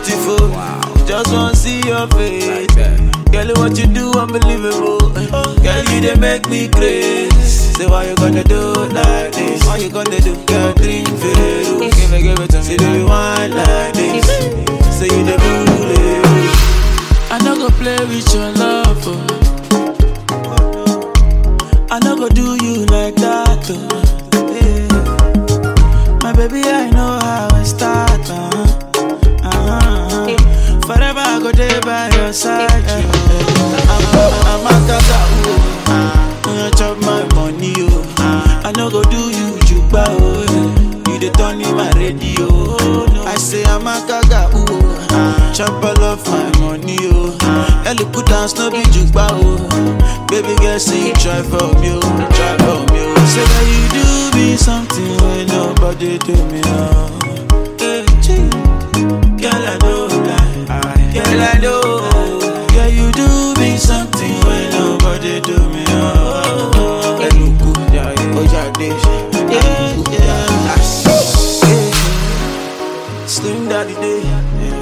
beautiful. Wow. Just wanna see your face. Girl, what you do unbelievable. Girl, you they make me crazy. Say why you gonna do like this? Why you gonna do? Girl, drink Veru. Give it, give it to me. Say do you want like this? Say you the bully. I no go play with your love. Oh. I no go do you like that. Oh. Your side. I'm, I'm a oh. Uh, chop my money, oh. I no go do you juba, oh. You the turn in my radio. I say I'm a gaga, oh. Chop all of my money, oh. Ellie put down no be juba, oh. Baby girl, say you try for me, oh. Try for me, oh. Say that you do me something when nobody do me, oh. Girl, I know that. Girl, I know. Nobody do me, oh. oh, oh. Eluku, Oja. Yeah, yeah. Yeah. Slim daddy day,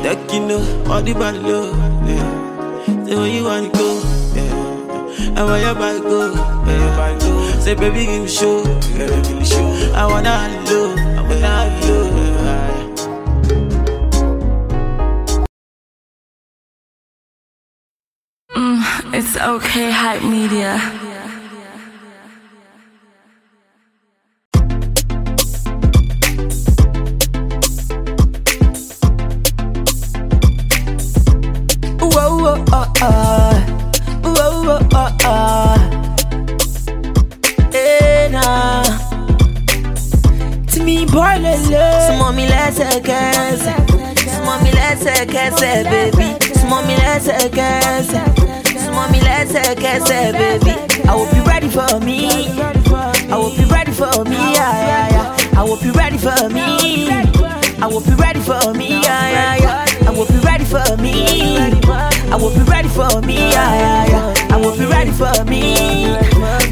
that you know, all the body love. Yeah. Say where you wanna go, oh, yeah. And where your body go, body go. Say baby give me show, yeah, give me show. I wanna have Okay, hype media. Whoa, whoa, uh, uh. Whoa, whoa, uh, uh. To me, boy, lele. Súnmọ́ mi lẹ́sẹ̀kẹsẹ̀. Súnmọ́ mi lẹ́sẹ̀kẹsẹ̀, baby. Súnmọ́ mi lẹ́sẹ̀kẹsẹ̀. Súnmọ́ mi lẹ́sẹ̀kẹsẹ̀, baby. I hope you ready for me. I hope you ready for me, yeah, yeah, yeah. I hope you ready for me. I hope you ready for me, yeah, yeah, yeah. I hope you ready for me. I hope you ready for me, yeah, yeah, yeah. I hope you ready for me.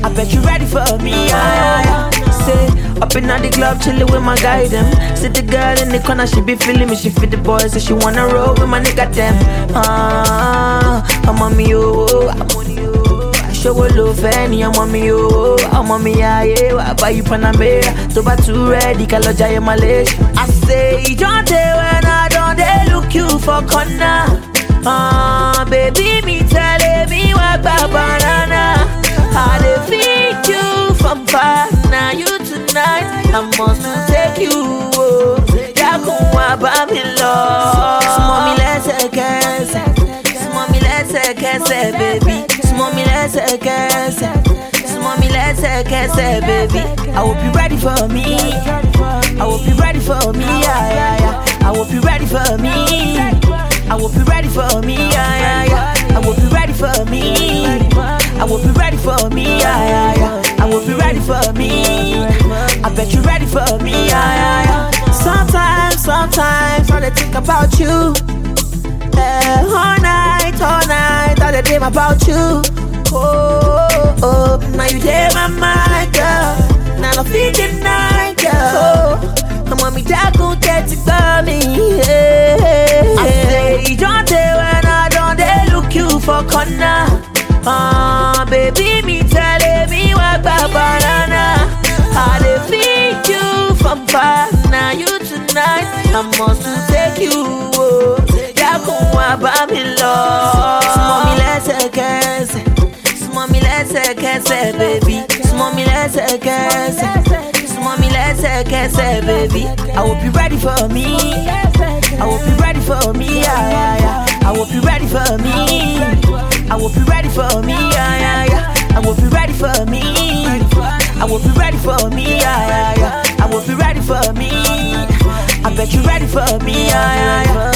I bet you ready for me, yeah, yeah, yeah. Say, up in the club, chillin' with my guy them. See the girl in the corner, she be feeling me, she fit the boys, so she wanna roll with my nigga them. Ah, I'm on me, oh, I'm on you. ṣòwò ló fẹ́ ni ọmọ mi o ọmọ mi ayé wà báyìí panamera tó bá tún rẹ́ẹ̀dì ká lọ jayé malaysia. I say e don dey when I don dey look you for corner. Uh, baby mi tẹ̀lé mi wá gba banana. I dey you from far na you tonight. I must take you. Dákun wá bá mi lọ. Súnmọ́ mi lẹ́sẹ̀kẹsẹ̀. Súnmọ́ mi lẹ́sẹ̀kẹsẹ̀, baby. Súnmọ́ mi lẹ́sẹ̀kẹsẹ̀. Súnmọ́ mi lẹ́sẹ̀kẹsẹ̀, baby. I hope you ready for me. I hope you ready for me, yeah, yeah, yeah. I hope you ready for me. I hope you ready for me, yeah, yeah, yeah. I hope you ready for me. I hope you ready for me, yeah, yeah, yeah. I hope you ready for me. I bet you're ready for me, yeah, yeah, yeah. Sometimes, sometimes, all I think about you. Yeah, all night, all night, all the dream about you. Oh, oh, oh. now you take my mind, girl. Now I'm feeling far, now you tonight. I must take you. Oh. dákun wá bá mi lọ. súnmọ́ mi lẹ́sẹ̀kẹsẹ̀. súnmọ́ mi lẹ́sẹ̀kẹsẹ̀ bèbí. súnmọ́ mi lẹ́sẹ̀kẹsẹ̀. súnmọ́ mi lẹ́sẹ̀kẹsẹ̀ bèbí. I hope you ready for me. I hope you ready for me. Yeah, yeah, yeah. I hope you ready for me. I hope you ready for me. Yeah, yeah, yeah. I hope you ready for me. I hope you ready for me. Yeah, yeah, yeah. Hope you ready for me. I bet you're ready for me. Yeah, yeah, yeah.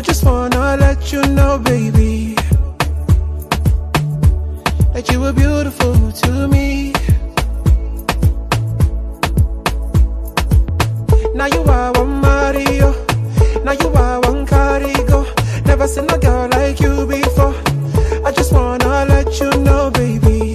I just wanna let you know, baby, that you were beautiful to me. Now you are one Mario, now you are one Carigo. Never seen a girl like you before. I just wanna let you know, baby.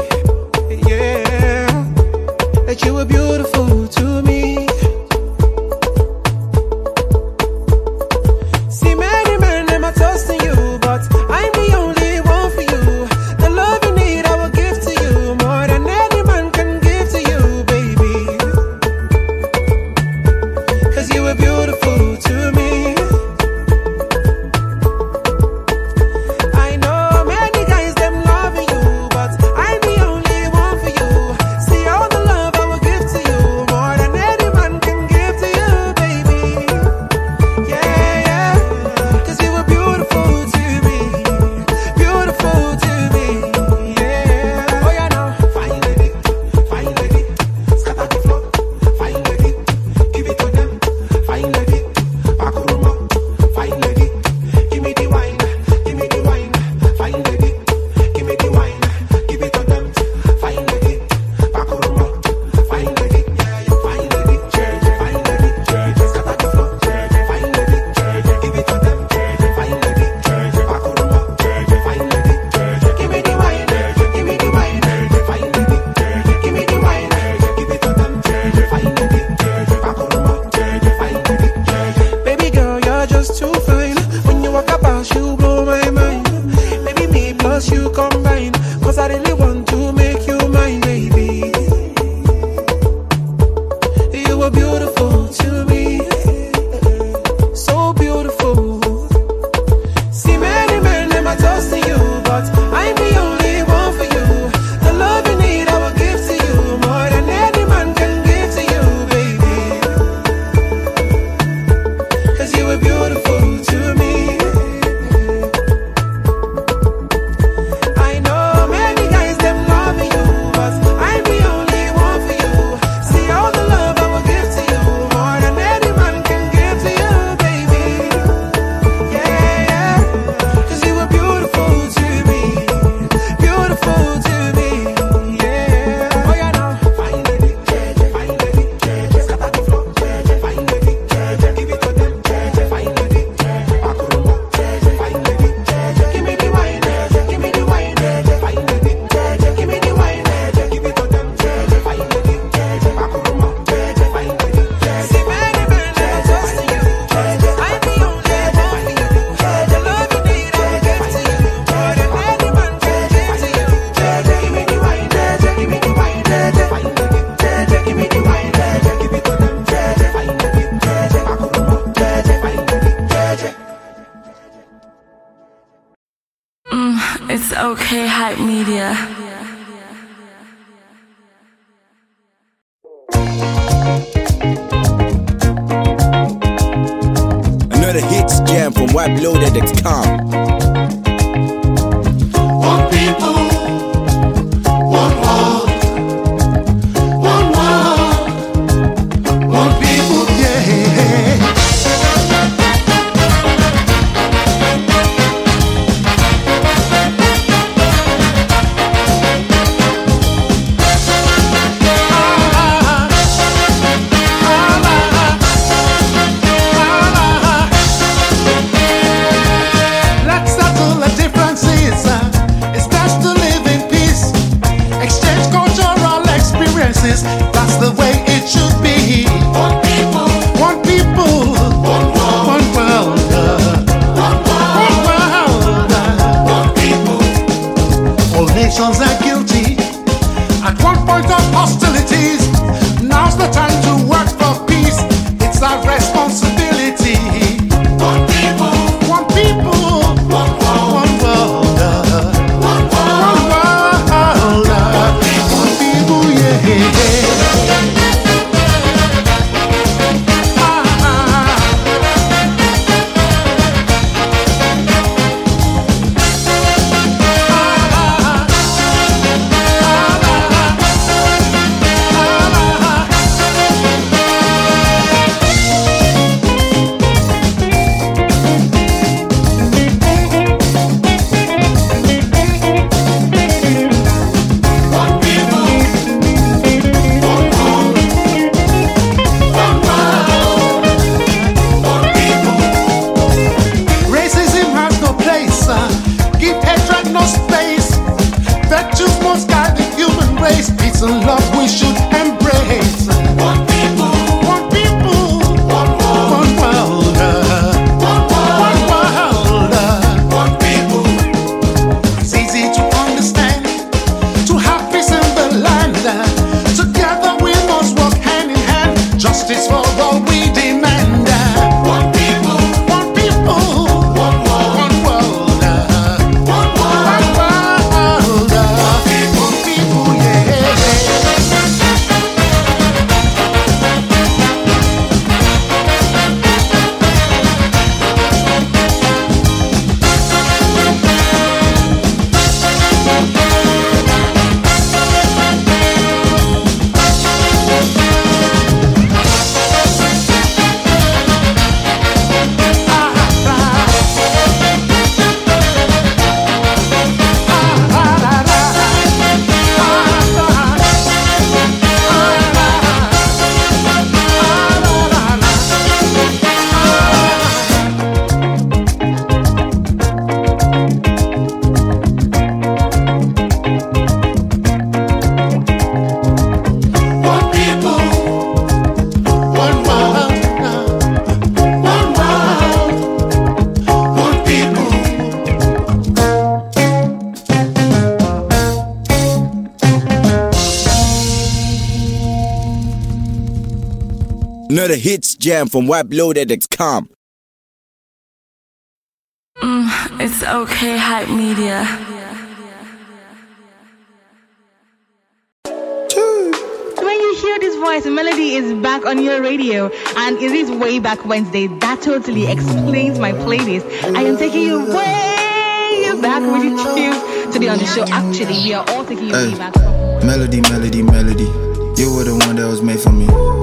Jam from WebLoaded.com. Mm, it's okay, hype media. When you hear this voice, Melody is back on your radio, and it is way back Wednesday. That totally explains my playlist. I am taking you way back when you choose to be on the show. Actually, we are all taking you way back. Melody, melody, melody. You were the one that was made for me.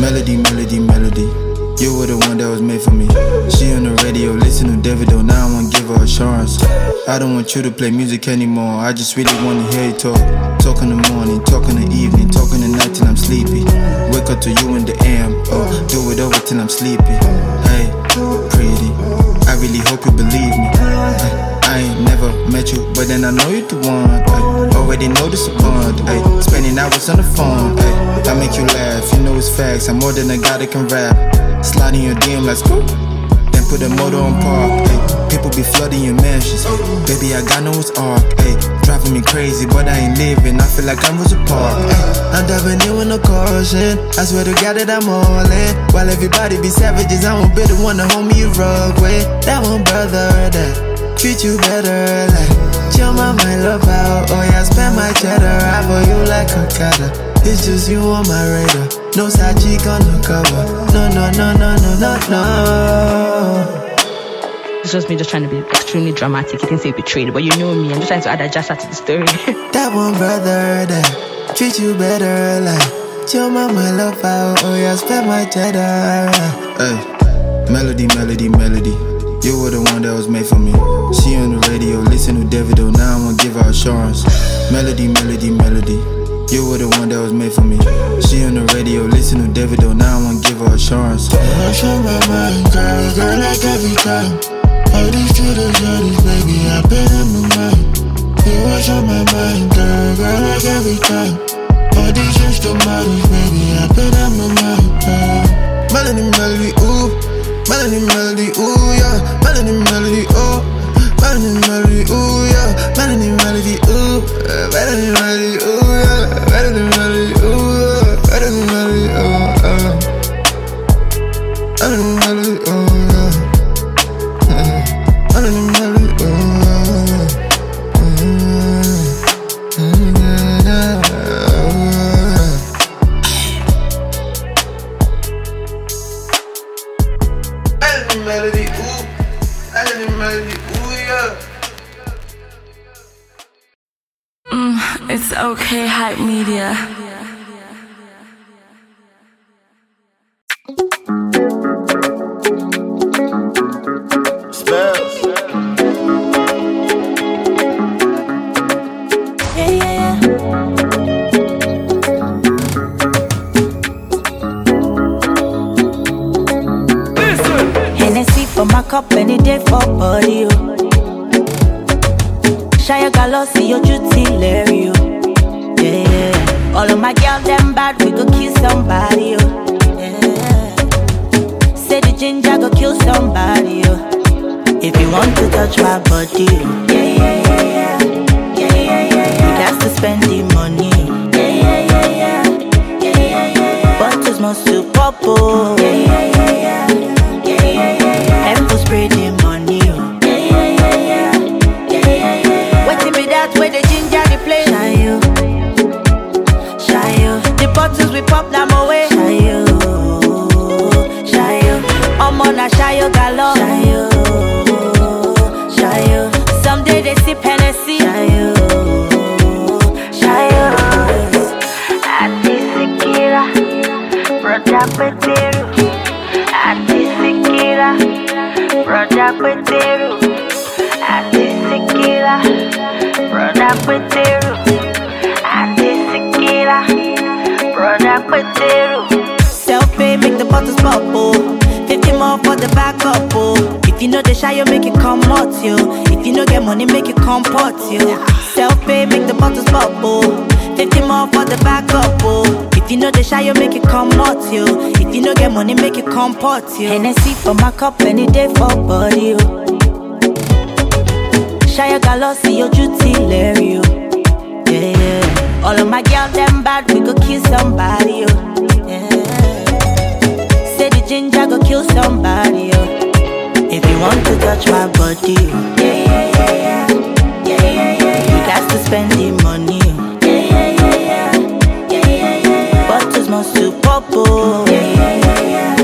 Melody, melody, melody. You were the one that was made for me. She on the radio, listen to David. Davido. Now I wanna give her assurance. I don't want you to play music anymore. I just really wanna hear you talk. Talk in the morning, talk in the evening, talk in the night till I'm sleepy. Wake up to you in the AM. Oh, do it over till I'm sleepy. Hey, pretty. I really hope you believe me. Hey, never met you, but then I know you the one. Ay, already know this a bond. Ay, spending hours on the phone. Ay, I make you laugh, you know it's facts. I'm more than a guy that can rap. Sliding your DM like scoop, then put the motor on park. Ay, people be flooding your mansions. Ay, baby, I got no it's art. Ay, driving me crazy, but I ain't living. I feel like I'm Rosa Park. Ay, I'm diving in with no caution. I swear to God that I'm all in. While everybody be savages, I won't be the one to hold me a rug with. That one brother that treat you better like Chill my mind love out Oh yeah, spend my cheddar. I for you like a cutter. It's just you on my radar. No side cheek on the cover. No, no, no, no, no, no, no. It's just me just trying to be extremely dramatic. You can say betrayed, but you know me. I'm just trying to add a jazz to the story. That one brother that treat you better like Chill my mind love out Oh yeah, spend my cheddar. Hey, melody, melody, melody You were the one that was made for me She on the radio, listen to Davido Now I wanna give her assurance Melody, melody, melody You were the one that was made for me She on the radio, listen to Davido Now I wanna give her assurance Rush on my mind, girl, girl, like every time. All these shooters, all baby, I bet in my mind. You rush on my mind, girl, girl, like every time. All these instrumentals, baby, I bet in my mind. Melody, melody, ooh. Melody, melody, ooh. Melody, melody, ooh. Melody, melody, ooh, yeah. Melody, melody, ooh. Melody, melody, ooh, Sikira, brother Peteru. Ati Sikira, brother Peteru. Ati Sikira, brother Peteru. Self pay make the bottles oh. 50 more for the backup, oh. If you know the shy, you make it come out, yo. If you know get money, make it comport, yo. Self pay make the bottles oh. 50 more for the backup. If you know the shy, you make it come out, yo. If you know get money, make it come comport, yo. Hennessy for my cup any day for body, oh. Shia Galossi, your duty, Larry, oh. Yeah, yeah. All of my girls them bad, we go kill somebody, oh. Yeah. Say the ginger go kill somebody, oh. If you want to touch my body. Yeah, yeah, yeah, yeah. Yeah, yeah, yeah, yeah. You got to spend the Must to pop, yeah, yeah, yeah. Yeah,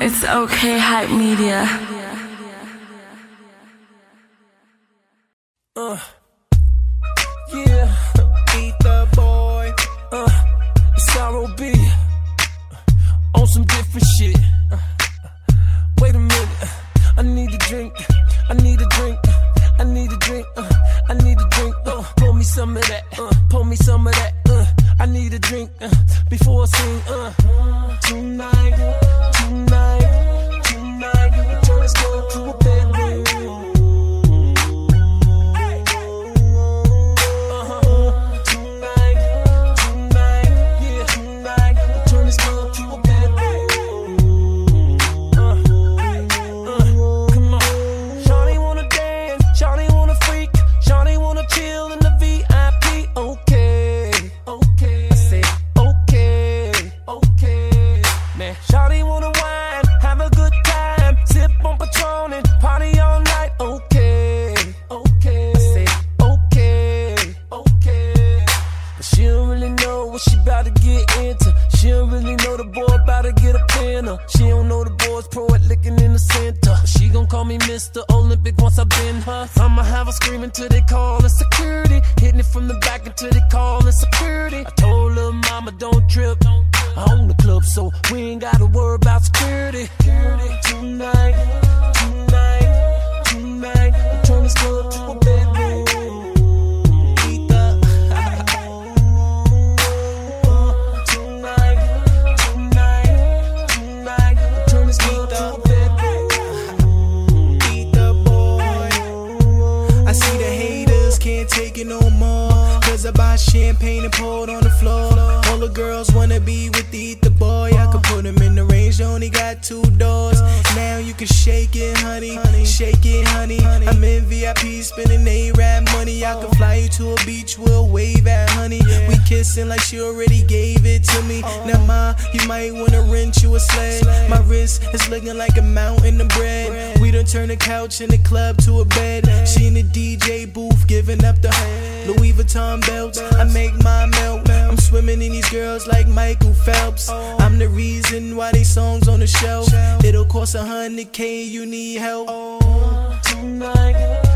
It's okay, hype media. Yeah, I buy champagne and pour it on the floor. All the girls wanna be with the eat the boy. I could put him in the range, only got two doors. Now you can shake it, honey. Shake it, honey. I'm in VIP spending A-Rap money. I could fly you to a beach, we'll wave at honey. We kissing like she already gave it to me. Now, ma, you might wanna rent you a sled. My wrist is looking like a mountain of bread. We done turn the couch in the club to a bed. She in the DJ booth giving up the Louis Vuitton belts. I make my melt. I'm swimming in these girls like Michael Phelps. I'm the reason why these songs on the shelf. It'll cost a hundred K, you need help. Oh, tonight, tonight,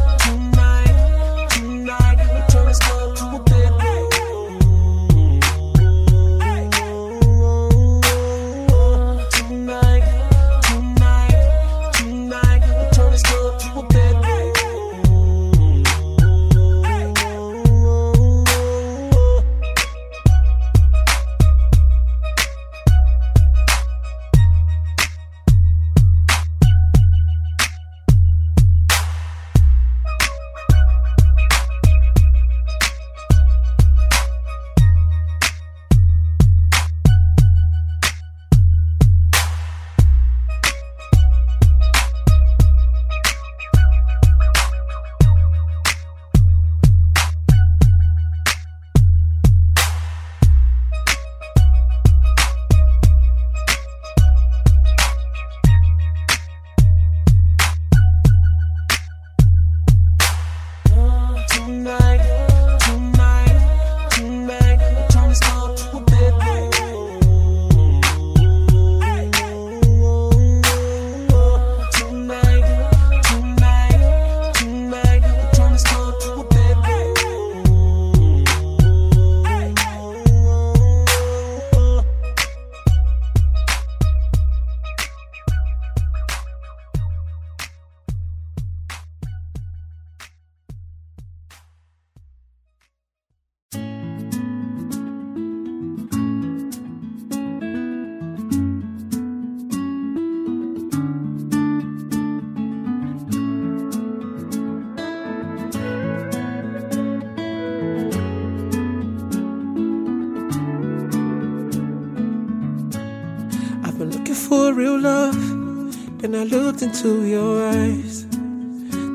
looked into your eyes.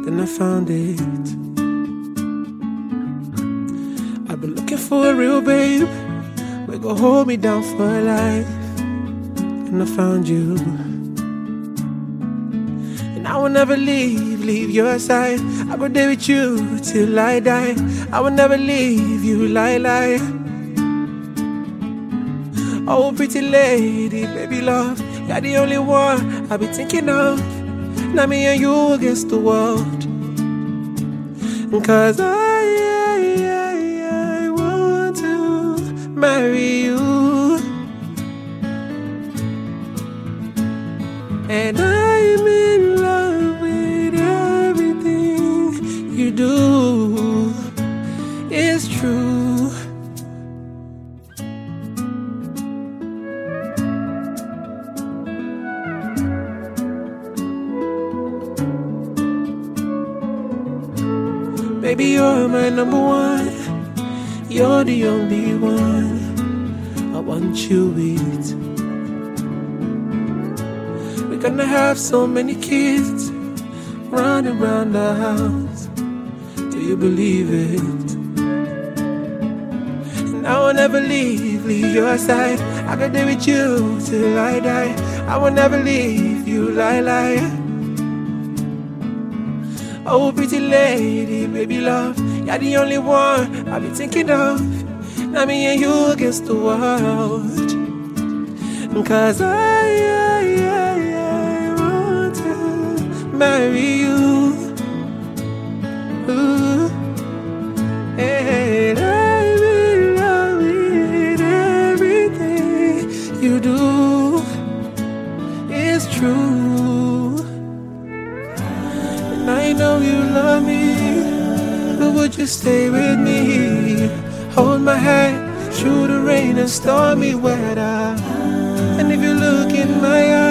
Then I found it. I've been looking for a real babe. We go hold me down for life. And I found you. And I will never leave, leave your side. I will there with you till I die. I will never leave you, lie, lie. Oh, pretty lady, baby love, you're the only one I be thinking of. Now me and you against the world. Cause I, I, I, I want to marry you. You're the only one I want you with. We're gonna have so many kids running around the house. Do you believe it? And I will never leave, leave your side. I can be with you till I die. I will never leave you, lie, lie. Oh, pretty lady, baby love, you're the only one I be thinking of. Now me and you against the world. Cause I, I, I, I want to marry you. And with everything you do. It's true. And I know you love me, would you stay with me? Hold my hand through the rain and stormy weather. And if you look in my eyes,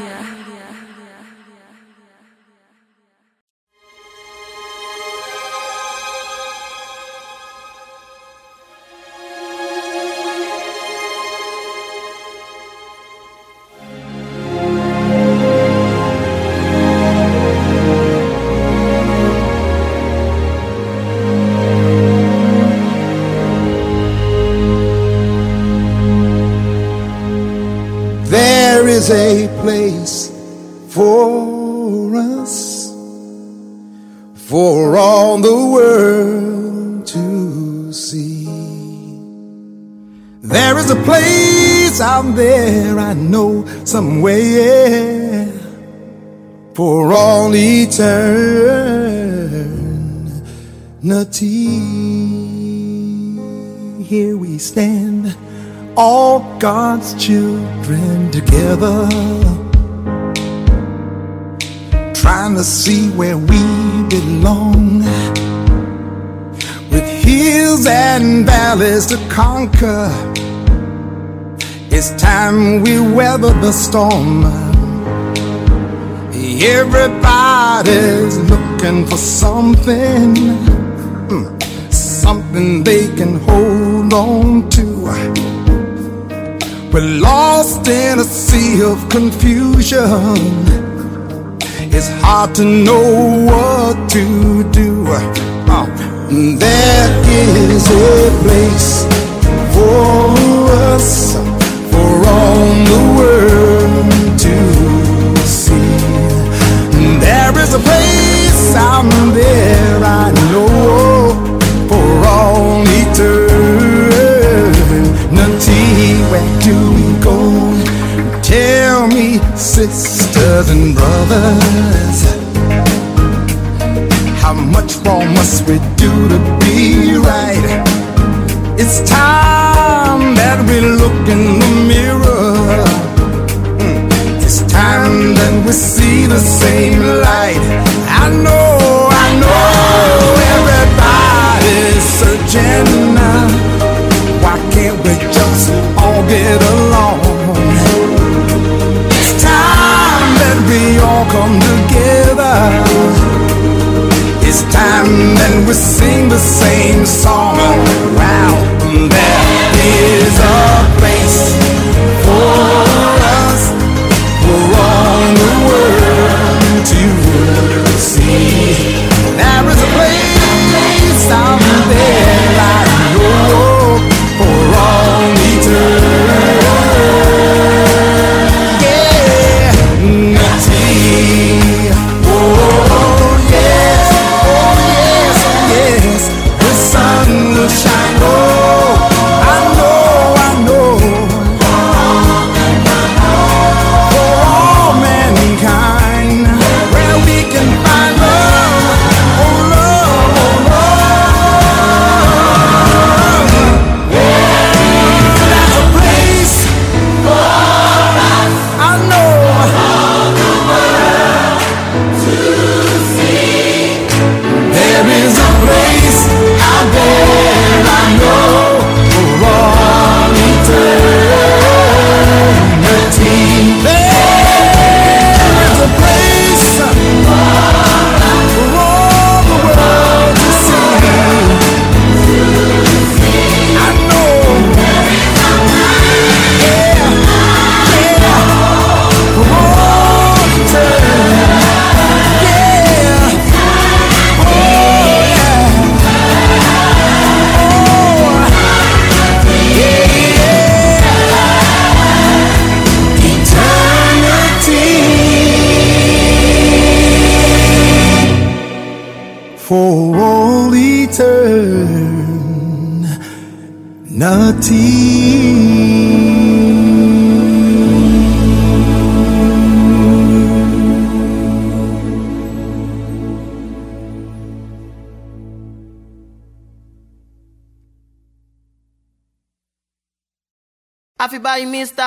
All God's children together, trying to see where we belong, with hills and valleys to conquer. It's time we weather the storm. Everybody's looking for something, mm, something they can hold on to. We're lost in a sea of confusion. It's hard to know what to do. Uh, there is a place for us, for all the world to see. There is a place out there lovers. How much more must we do to be right? It's time that we look in the mirror. It's time that we see the same light. I know, I know, everybody's searching now. Why can't we just all get along? all come together. It's time that we sing the same song. Right?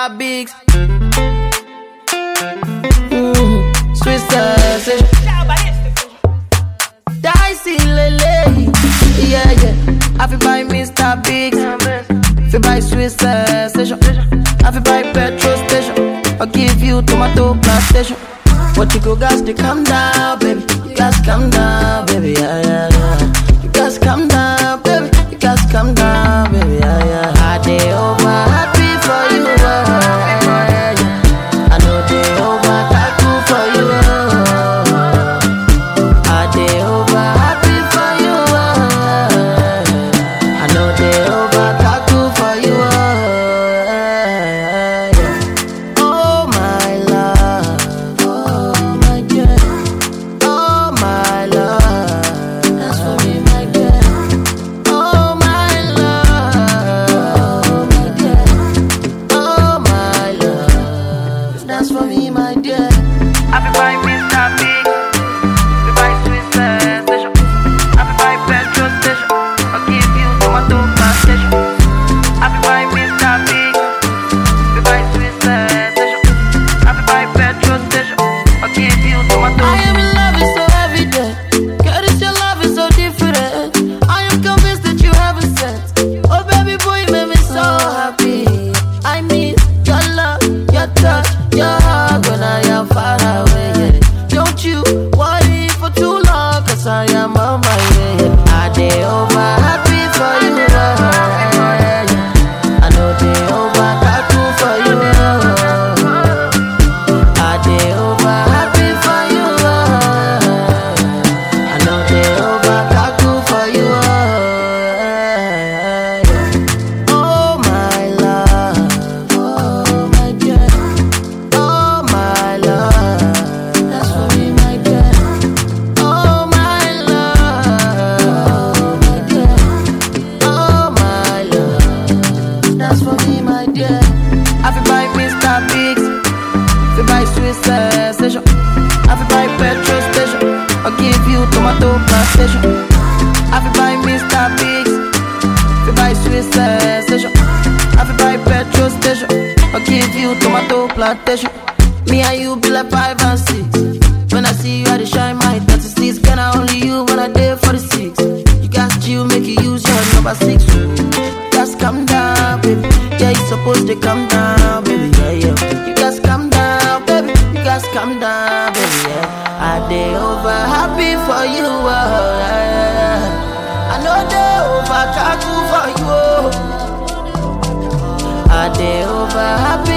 five bigs. You calm down, baby. Yeah, yeah. You just calm down, baby. You just calm down, baby. Yeah. I dey over happy for you, oh, yeah, yeah. I know they over kaku for you, oh. I dey over happy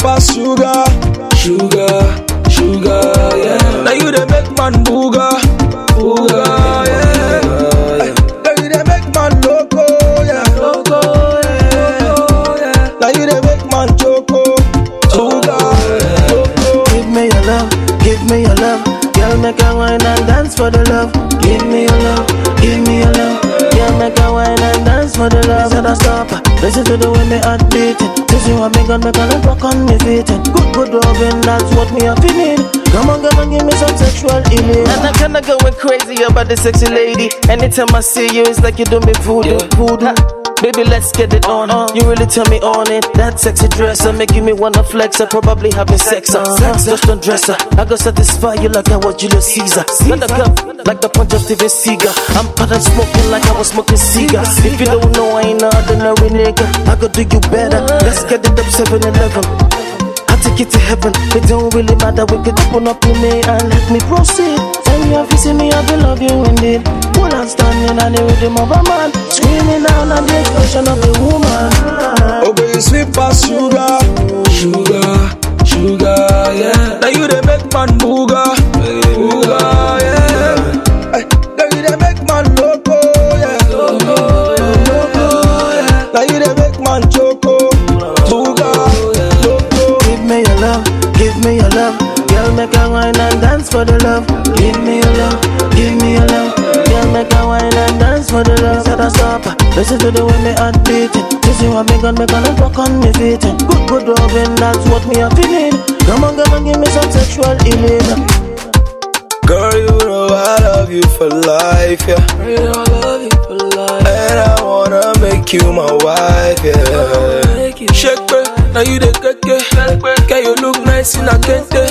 Girl, you sweet past sugar, sugar, sugar, yeah. Now you the make man booga, booga, yeah. Ay, Girl, you the make man loco, yeah, loco, yeah. Now you the make man choco, choco, Give me your love, give me your love. Girl, make a wine and dance for the love. Give me your love, give me your love. Girl, make a wine and dance for the love. Said I stop. Listen to the way me heart beating. This is what me got me gonna rock on me feet. Good, good loving, that's what me a feeling. Come on, come on, give me some sexual healing. And I kinda going crazy about the sexy lady. Anytime I see you, it's like you do me voodoo, voodoo. Baby, let's get it on. You really turn me on it. That sexy dresser making me wanna flex. I probably having uh, sex. Uh. Just don't dress her. I go satisfy you like I was Julius Caesar. Let the cup like the punch of Steven Seagal. I'm and smoking like I was smoking cigar. If you don't know, I ain't no ordinary nigga. I go do you better. Let's get it up 7 Eleven. I take it to heaven. It don't really matter. We could open up in me and let me proceed. If you see me, I will love you indeed. When I'm standing on the rhythm of a man, screaming on the expression of a woman. Oh, girl, you sweet past sugar, sugar, sugar, yeah. Now you the make man booga, booga, yeah. You the make man loco, yeah, loco, yeah. Now you the make man choco, booga, loco. Give me your love, give me your love. Girl, make a wine and dance for the love. For the I stop. Listen to the way me heart beating. This is what me got me gonna rock on me feet. Good, good loving, that's what me a feeling. Come on, come on, give me some sexual healing. Girl, you know I love you for life, yeah. You know I love you for life. And I wanna make you my wife, yeah. Shake it, now you the keke. Can you look nice in a kente?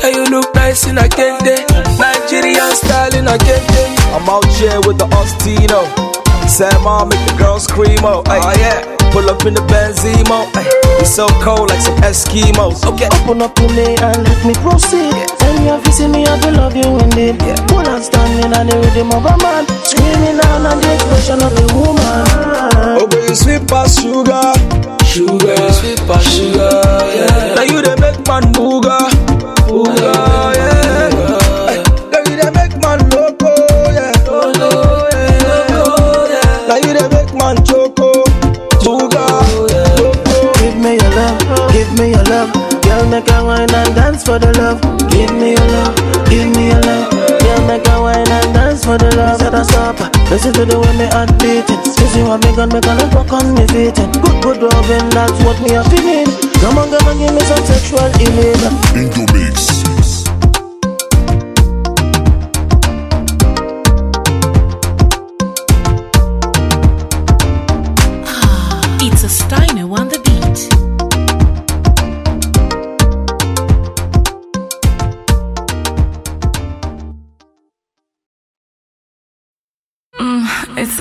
Can you look nice in a kente? Nigerian style in a kente. I'm out here with the Ostino. Sam, mom, make the girls scream, oh, oh yeah. Pull up in the Benzemo, ay. We so cold like some Eskimos. Okay. Open up to me and let me proceed. Tell me if you see me, I will love you indeed. When I'm standing on the rhythm of a man, screaming out on the expression of a woman. Oh, girl, you sweet past sugar, sugar, sweet past sugar, yeah. Now you the make man booga, booga, yeah. Girl, make a wine and dance for the love. Give me your love, give me your love. Girl, make a wine and dance for the love. Said I stop. Listen to the way me heart beating. Is what me got me gonna rock on me feet. Good, good loving, that's what me a feeling. Come on, come on, give me some sexual healing. In the mix.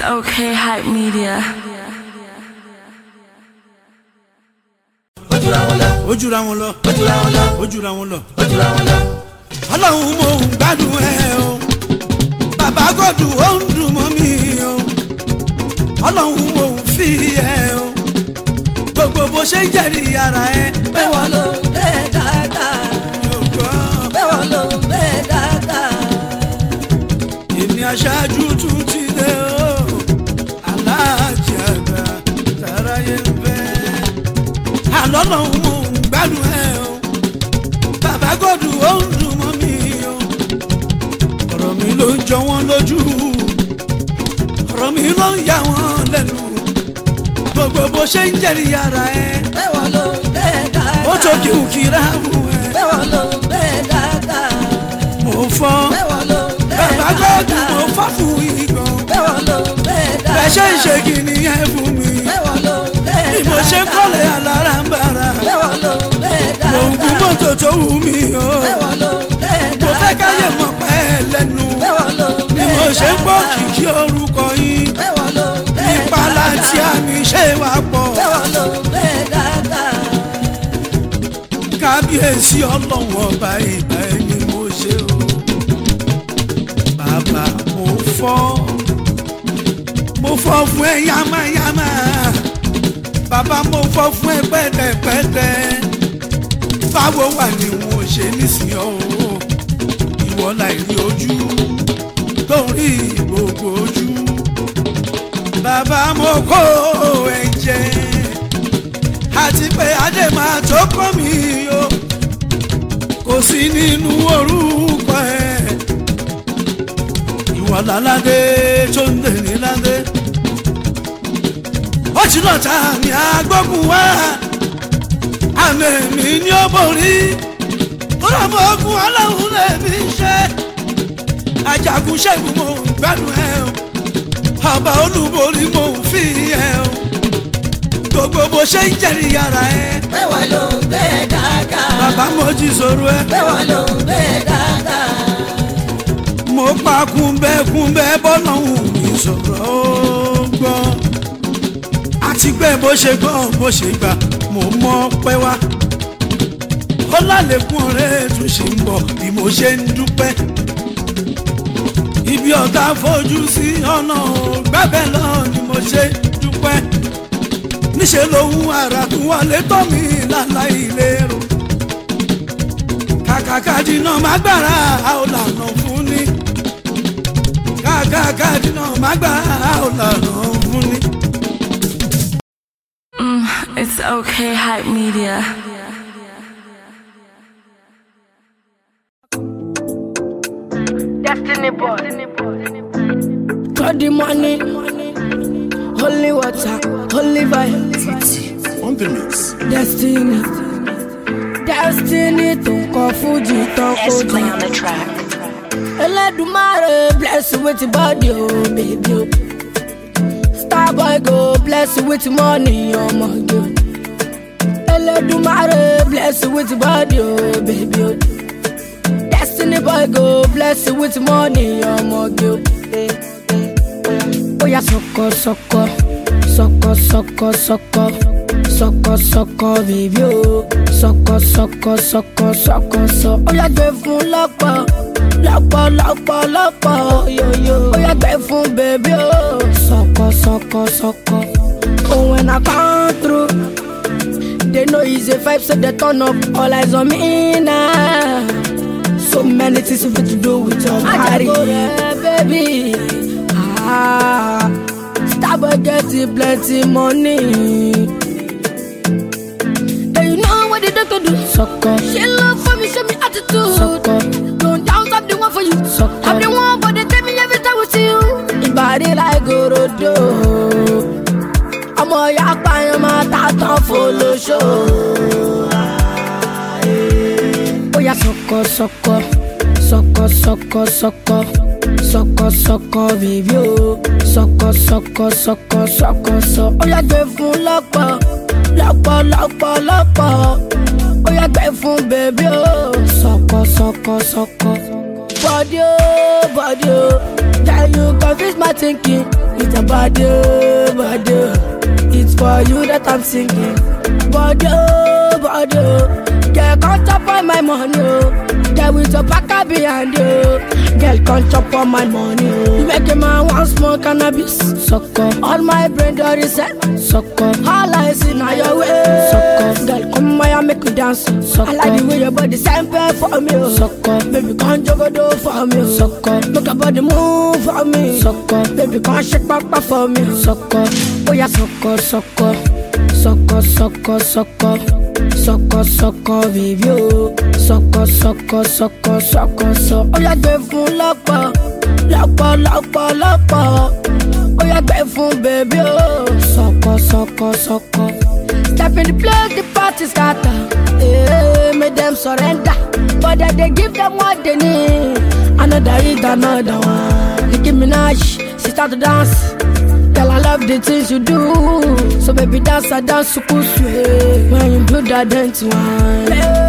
Okay, hype media. ojúra wọn lọ ojúra wọn lọ ojúra wọn lọ ojúra wọn lọ. ọlọ́run mo ń gbádùn ẹ o bàbá gòdù ó ń dùn mọ́ mi o ọlọ́run mo ń fi ẹ o gbogbo bó ṣe ń jẹ̀rìí ara ẹ. bẹ́ẹ̀ wọ́n ló ń bẹ́ dáadáa. bẹ́ẹ̀ wọ́n ló ń bẹ́ dáadáa. èmi aṣáájú mò ń gbádùn ẹ o bàbá gòdù ó ń dùn mọ́ mi o ọ̀rọ̀ mi ló ń jọ wọ́n lójú ọ̀rọ̀ mi ló ń yà wọ́n lẹ́nu gbogbo bó ṣe ń jẹ̀rìí ara ẹ. bẹ́ẹ̀ wọ́n ló ń bẹ́ dáadáa. ó tó kí n kíra mú ẹ. bẹ́ẹ̀ wọ́n ló ń bẹ́ dáadáa. mo fọ́ bẹ́ẹ̀ wọ́n ló ń bẹ́ bàbá gòdù mo fọ́ fún igan. bẹ́ẹ̀ wọ́n ló ń bẹ́ dáadáa. bẹ́ẹ̀ ṣe ń ṣe kí nìyẹn fún mi. bẹ́ẹ̀ wọ́n ló ń bẹ́ dáadáa bí mo ṣe ń kọ́lé alára ń bára. Mo ń gún mọ́tò tó wù mí o. Mo fẹ́ káyé mọ̀ pẹ́ lẹ́nu. Bí mo ṣe ń gbọ́ kìkì orúkọ yín. Nípa láti àmì ṣe wà pọ̀. Kábíyèsí ọlọ́wọ́ ọba ìbá ẹni mo ṣe o. Bàbá mo fọ́. Mo fọ́ fún ẹ yámáyámá bàbá mo fọ́ fún ẹ pẹ́tẹ́pẹ́tẹ́. Báwo wà ní wọn ò ṣe nísìnyí o? Ìwọ láì rí ojú tó ń rí gbogbo ojú. Bàbá mo kó ẹ̀jẹ̀. Àti pé adé máa tó kọ́ mi o. Kò sí nínú orúkọ ẹ. Ìwọ láládé tó ń dèrè ládé ó ti lọ ta ní agbógun wá àmì mi ní ó borí mọ ogun ọlọ́run lèmi ṣe ajagun ṣẹ́gun mo gbádùn ẹ o ọba olúborí mo fi ẹ o gbogbo bó ṣe ń jẹ̀rìí ara ẹ. bẹ́ẹ̀ wọ́n ló ń bẹ́ dáadáa. bàbá mo jí sọ̀rọ̀ ẹ. bẹ́ẹ̀ wọ́n ló ń bẹ́ dáadáa. mo pa kúnbẹ́ kúnbẹ́ bọ́nà òun mi sọ̀rọ̀ àti pé bó ṣe gbọ́ bó ṣe gbà mo mọ pẹ́ wá. ó lálẹ́kùn ọ̀rẹ́ tún ṣe ń bọ̀ bí mo ṣe ń dúpẹ́. ibi ọ̀tá fojú sí ọ̀nà gbẹ́bẹ̀ lọ ni mo ṣe dúpẹ́. níṣẹ́ lòun ara tún wọlé tọ́ mi láláì lérò kàkàkà dínà má gbára a ò lànà fún ni kàkàkà dínà má gbára a ò lànà fún ni. It's okay, hype media. Destiny boy. Got the money. Holy water. Holy vibe. On the mix. Destiny. Destiny tó ń kọ fújì tó kó jù. Ẹlẹ́dùnmáre bless you with body o oh, baby o. Starboy go bless you with money oh, ọmọge o. Ẹlẹ́dùnmáre bless you with body oh, baby o. Destiny boy go bless you with money ọmọge o. Oya sọkọ sọkọ sọkọ sọkọ sọkọ sọkọ sọkọ bèbí o sọkọ sọkọ sọkọ sọkọ sọ. Oya gbé fún lọ́pọ̀ lọ́pọ̀ lọ́pọ̀ lọ́pọ̀ yoyo. Oya gbé fún bèbí o sọkọ sọkọ sọkọ. Oh when I come they know it's a vibe so they turn up all eyes on me now. So many things fit to do with your body. baby. Ah, Starboy getting plenty money. And you know what they do to do? Sucker. She love for me, show me attitude. Sucker. Don't doubt I'm the one for you. Sucker. I'm the one, but they tell me every time with you. Your body like Gorodo. Mouth, follow show. Oh yeah, sucker, sucker, sucker, sucker, sucker, sucker, sucker, baby oh, sucker, sucker, sucker, sucker, so. Oh yeah, gbé fún lọ́pọ̀, lọ́pọ̀, lọ́pọ̀, lọ́pọ̀. Oh yeah, gbé fún baby oh, sucker, sucker, sucker. Body oh, body oh, girl you confuse my thinking. It's a body oh, body oh, it's for you that I'm singing. Body oh, body oh. Girl, come top on my money, oh. Oh. Get with your packer behind you. Girl, can't chop on my money. Oh. You make a man want smoke cannabis. Sucker. All my brain dirty set. Sucker. All I see now your way. Sucker. Girl, come here, make me dance. Sucker. I like the way your body sample for me. oh. Sucker. Baby, can't juggle do for me. oh. Sucker. Make your body move for me. Sucker. Baby, can't shake back for me. oh. Sucker. Oh yeah, sucker, sucker. Sucker, sucker, sucker. Sucker, sucker, baby, oh. Sucker, sucker, sucker, sucker, sucker. Oh yeah, gbé fún lọ́pọ̀. Lọ́pọ̀, lọ́pọ̀, lọ́pọ̀. Oh yeah, gbé fún baby, oh. Sucker, sucker, sucker. Step in the place, the party scatter. Yeah, make them surrender. But then they give them what they need. Another hit, another one. Nicki Minaj, she start to dance. Girl, I love the things you do. So baby, dance, I dance, so cool, sweet. When you do that dance one. Yeah,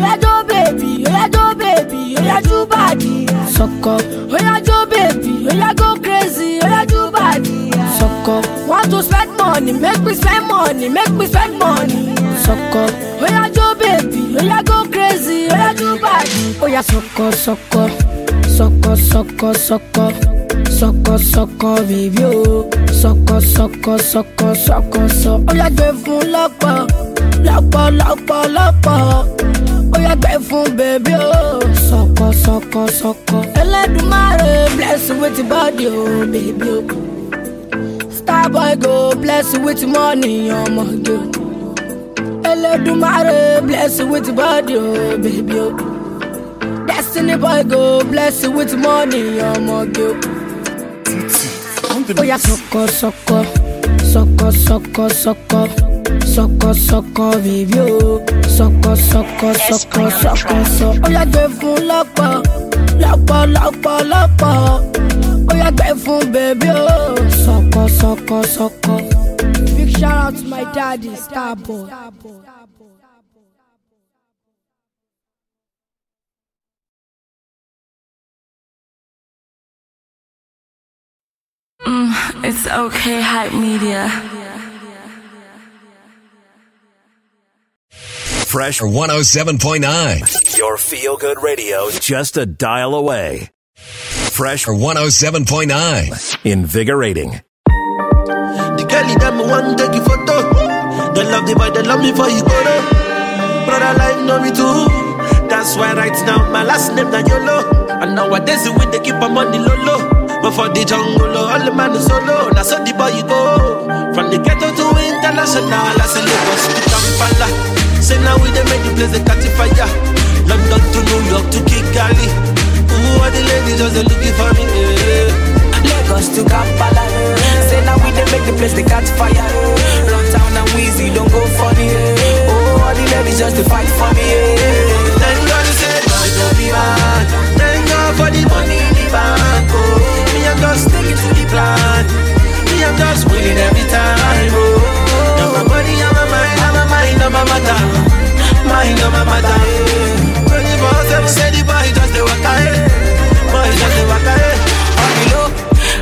yeah. Oya jo baby, oya jo baby, oya jo body. Sucker. Oya jo baby, oya go crazy, oya jo body. Sucker. Want to spend money, make me spend money, make me spend money. Sucker. Oya jo baby, oya go crazy, oya jo body. Oya sucker, sucker, sucker, sucker, sucker. Sucker, sucker, baby, oh. Sucker, sucker, sucker, sucker, sucker. Oya gbé fún lọ́pọ̀, lọ́pọ̀, lọ́pọ̀, lọ́pọ̀. Oya gbé fún baby, oh. Sucker, sucker, sucker. Ẹlẹ́dùnmáre bless you with body, oh, baby, oh. Starboy go bless you with money, ọmọge. Ẹlẹ́dùnmáre bless you with body, oh, baby, oh. Destiny boy go bless you with money, ọmọge. Oh yeah, sucker, sucker, sucker, sucker, sucker, sucker, sucker, baby, oh, sucker, sucker, sucker, sucker, sucker. Oh yeah, gbé fún lọ́pọ̀, lọ́pọ̀, lọ́pọ̀, lọ́pọ̀. Oh yeah, gbé fún baby, oh, sucker, sucker, sucker. Big shout out to my daddy, Starboy. Mm, it's okay, hype media. Fresh 107.9. Your feel good radio just a dial away. Fresh 107.9. Invigorating. The girl them want take you photo. They love the boy, they love me for you go Brother life know me too. That's why right now my last name na YOLO. And nowadays we they keep my money low low. But for the jungle, all the man is solo. Now so the boy you go. From the ghetto to international, I say Lagos to Kampala. Say now we they make the place they catch fire. London to New York to Kigali. Ooh, all the ladies just they looking for me. Yeah. Lagos to Kampala. Say now we they make the place they catch fire. Run town and Wizzy don't go funny. eh. Oh, all the ladies just to fight for me. eh. Thank God you said God don't be man. Thank God for the money in the bank. Oh, me I'm just sticking to the plan. Me I'm just winning every time. Oh, my body, and my mind, and my mind, and my matter. Mind, and my matter. Twenty four seven, say the boy just the waka. eh. Boy just the waka. eh. On the low,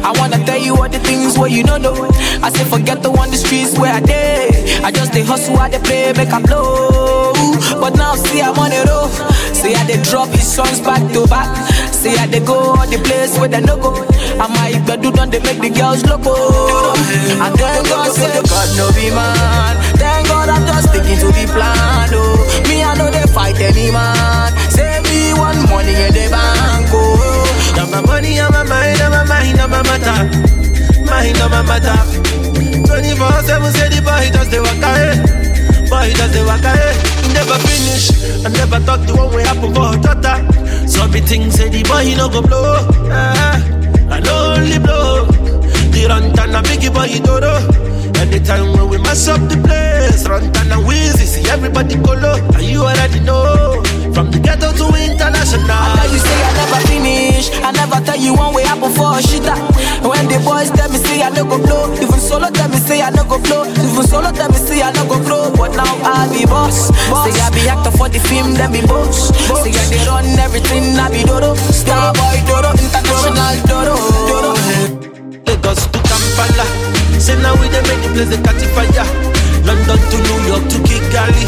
I wanna tell you all the things where you know know. I say forget the one the streets where I did. I just they hustle, I they play, make a blow. But now see I'm on the road. See I they drop his songs back to back. See I they go all the place where they no go. I might do done they make the girls loco. And thank God say God no be man. Thank God I'm just sticking to the plan. Oh, me I know they fight any man. Save me one money in the bank. Oh. Now my money, and my mind, and my mind, and my matter. Mind, and my matter. 24 7 say the boy just the waka. eh. Boy just the waka. eh. Never finish. I never thought the one way happen for her daughter. So me think say the boy he no go blow. Ah, I no only blow. The run and a biggie boy he do Anytime when we mess up the place, run and Wizzy, see everybody go low. And you already know. From the ghetto to international. I you say I never finish. I never tell you one way up for a shitter. When the boys tell me say I no go blow, even solo tell me say I no go blow, even solo tell me say I no go grow. But now I be boss. boss. Say I be actor for the film, then be boss. Say I they run everything, I be dodo. Star boy dodo, international dodo. dodo. Lagos to Kampala. Say now we they make the place they catch fire. London to New York to Kigali.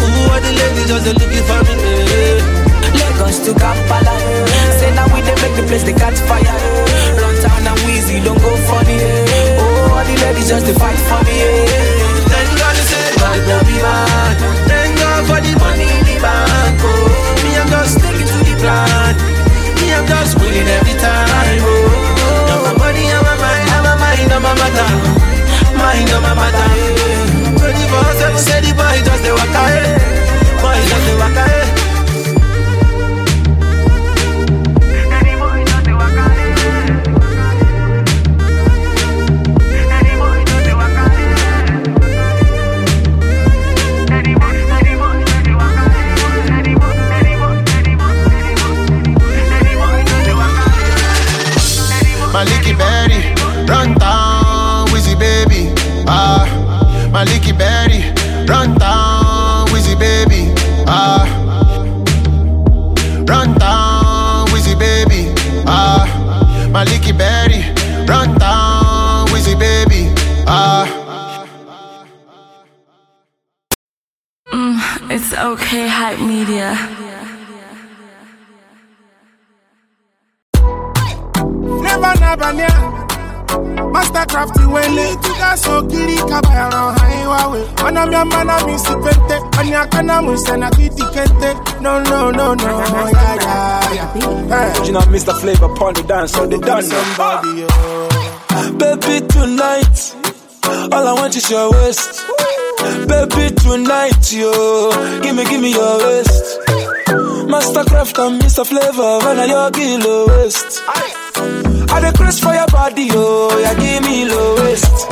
Ooh, all the ladies just they looking for me. eh. Lagos to Kampala. Eh. Say now we they make the place they catch fire. Run town and Wizzy don't go funny. Eh. Oh, all the ladies just they fight for me. Eh. Thank God they say God no be man. Thank God for the money in the bank. Oh, me I'm just sticking to the plan. Me I'm just winning every time. Oh, now my money, and my mind, and my mind, and my matter. Mind on my matter. 24/7 say the boy just the waka. eh. Boy just the waka. eh. Anya kana mu sena kiti No no no no yeah yeah yeah Hey. You know, Mr. Flavour upon the dance, so they done somebody, ah. Baby, tonight, all I want is your waist. Baby, tonight, yo, give me, give me your waist. Masterkraft and Mr. Flavour, when I your kilo waist. I the craze for your body, yo, yeah, give me low waist.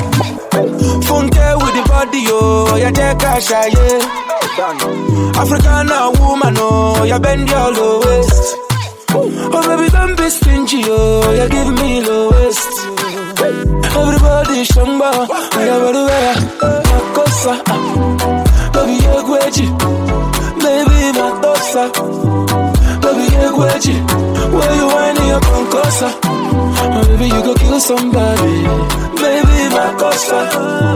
Funke with the body, yo, yeah, take a shot, yeah. African woman, oh, yeah, bend your low waist. Oh baby, don't be stingy, oh, you give me low waist. Everybody shamba, everywhere, makosa. Baby, you gweji, baby, matosa. Baby, you gweji, where you whining your concosa. Oh, baby, you go kill somebody, baby, makosa.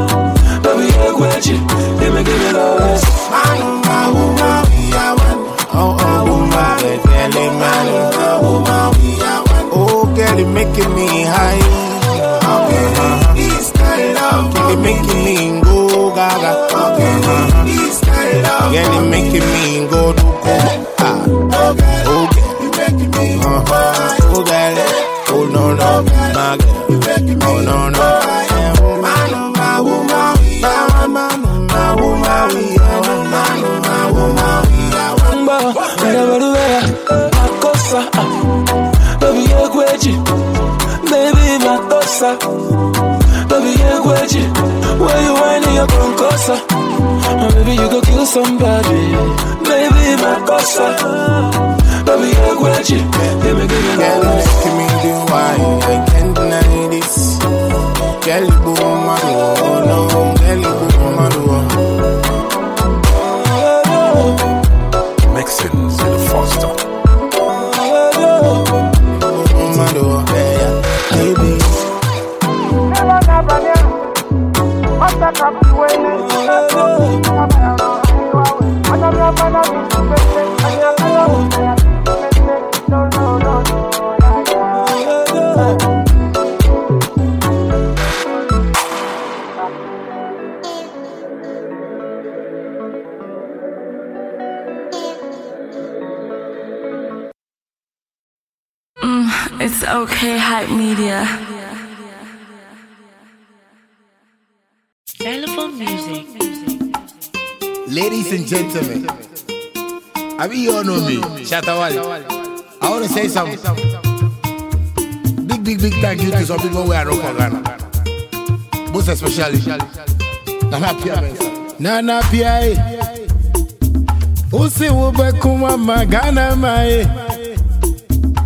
Making me go do ah. Oh, girl, you making me uh-huh. Oh, girl, oh no no, my girl, oh no no. My woman, my woman, my woman, are woman, my woman, you you you whining your concosa. Oh, baby, you go kill somebody, You gweji, give me, give me Girl, making me do why I can't deny this. Girl, you boom, my oh no, I want to say some big, big, big thank you to some people who are not from Ghana. Most especially Nana Pia. Nana Pia. Usi ube kuma magana mae.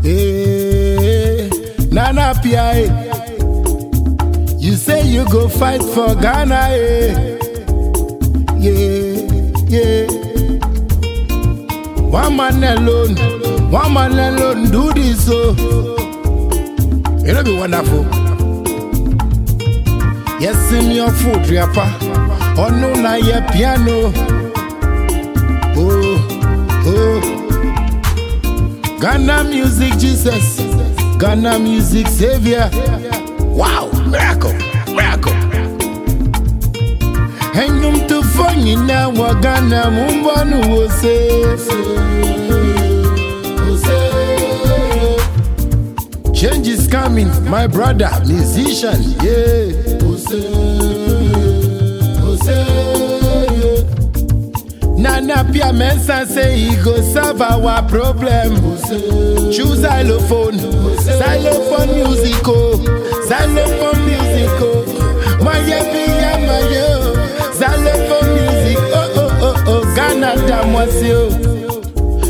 Eh, Nana Pia. You say you go fight for Ghana. Eh. Yeah, yeah. One man alone, one man alone do this so. It'll be wonderful. Yes, in your food, Riapa. Oh, no, na yɛ piano oh, oh. ghana music jesus ghana music saviour wow miracle miracle ɛnwomtofo nyinaa wɔ ghana mombɔ no wo se Change is coming, my brother, musician, yeah. Nana Pia Mensa say he go solve our problem. Choose xylophone, xylophone musical, xylophone musical. Maya Pia Mayo, xylophone music. Oh oh oh oh, Ghana Damwasio.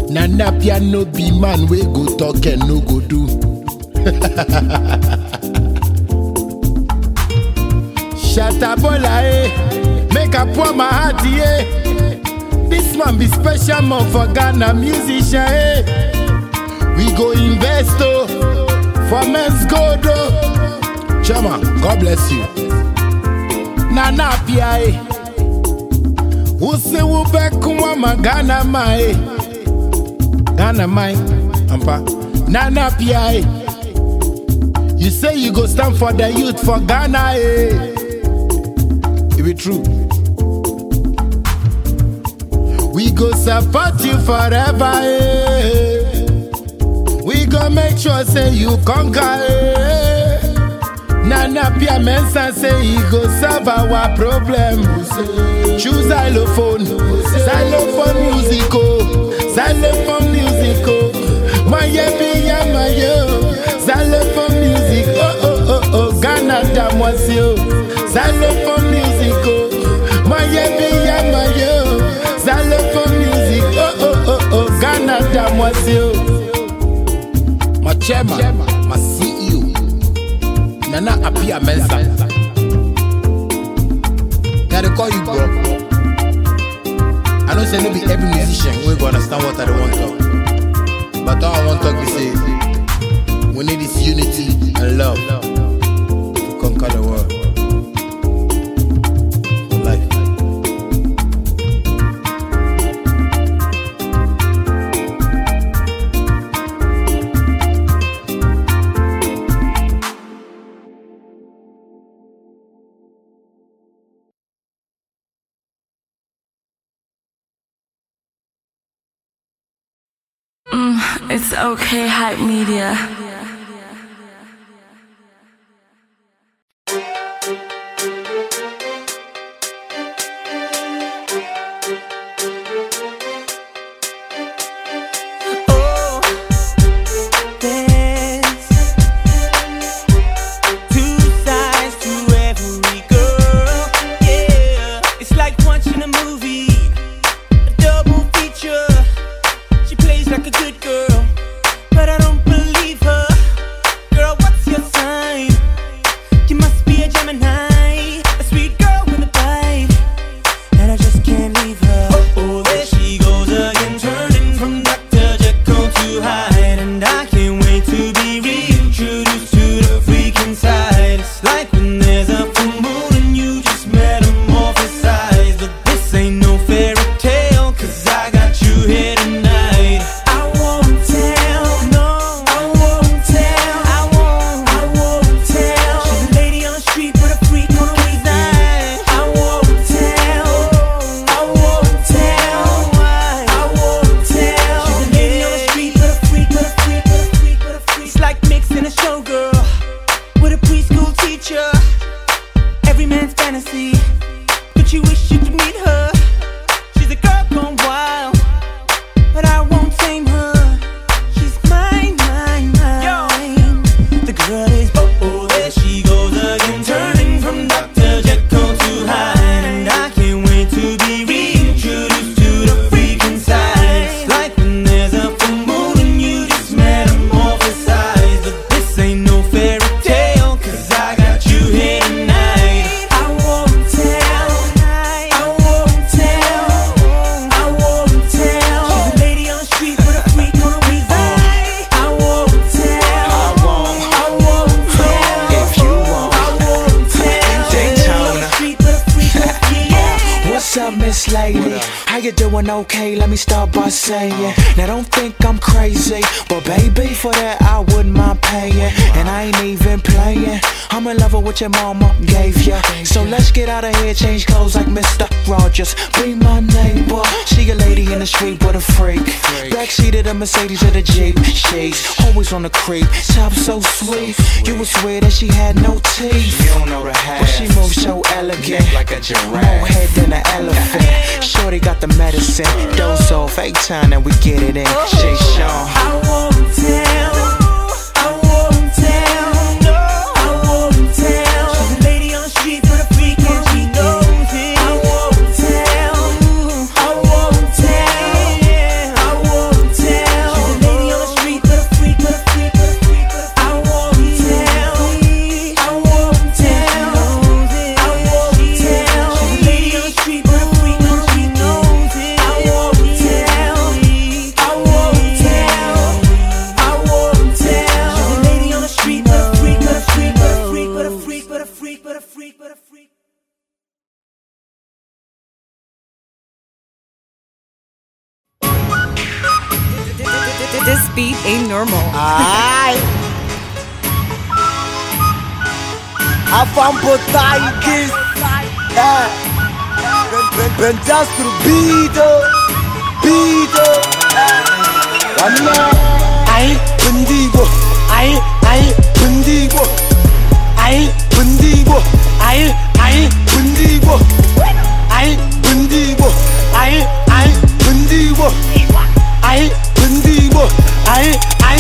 Nana Pia no be man, we go talk and no go do. Shatabola, eh. Make a pour my heart, yeah. This man be special man for Ghana musician, eh. We go invest, oh, for Menzgold, oh. Chama, God bless you. Nana Pia, eh. Use wo be kuma ma Ghana ma, eh. Ghana eh. Ampa. Nana Pia, eh. You say you go stand for the youth for Ghana, eh? It be true. We go support you forever, eh? We go make sure say you conquer, eh? Nana Appiah Mensah say he go solve our problem. Choose xylophone, xylophone musical, xylophone musical. Maya Pia Mayo, xylophone music. Oh oh oh oh, Ghana Damwasio, xylophone musical. Maya Pia Mayo, xylophone music. Oh oh oh oh, Ghana Damwasio. My chairman, my CEO, Nana Appiah Mensah. I call you bro? I don't say no be every musician we go understand what I don't want to. But all I want to be say we need this unity and love to conquer the world. Mm, it's okay, hype media. yeah. Miss Lady. How you doing? Okay, let me start by saying. Now don't think I'm crazy, but baby, for that I wouldn't mind paying. And I ain't even playing. I'm in love with what your mama gave ya. So let's get out of here, change clothes like Mr. Rogers. Be my neighbor. She a lady in the street with a freak. Backseat of the Mercedes or the Jeep. She's always on the creep. Top so sweet. You would swear that she had no teeth. You don't know the half. But she moves so elegant. Like a giraffe. More head than an elephant. Shorty got the medicine. Off, eight time and we get it in. She Sean. I won't tell. beat a normal. Ay. Avampotaikis. Pentastru eh. bido. Bido. Wanna. Ay, pendigo. Ay, ay, pendigo. Ay, pendigo. Ay, ay, pendigo. Ay, pendigo. Ay, ay, pendigo. Ay, pendigo book. I ain't, I ain't.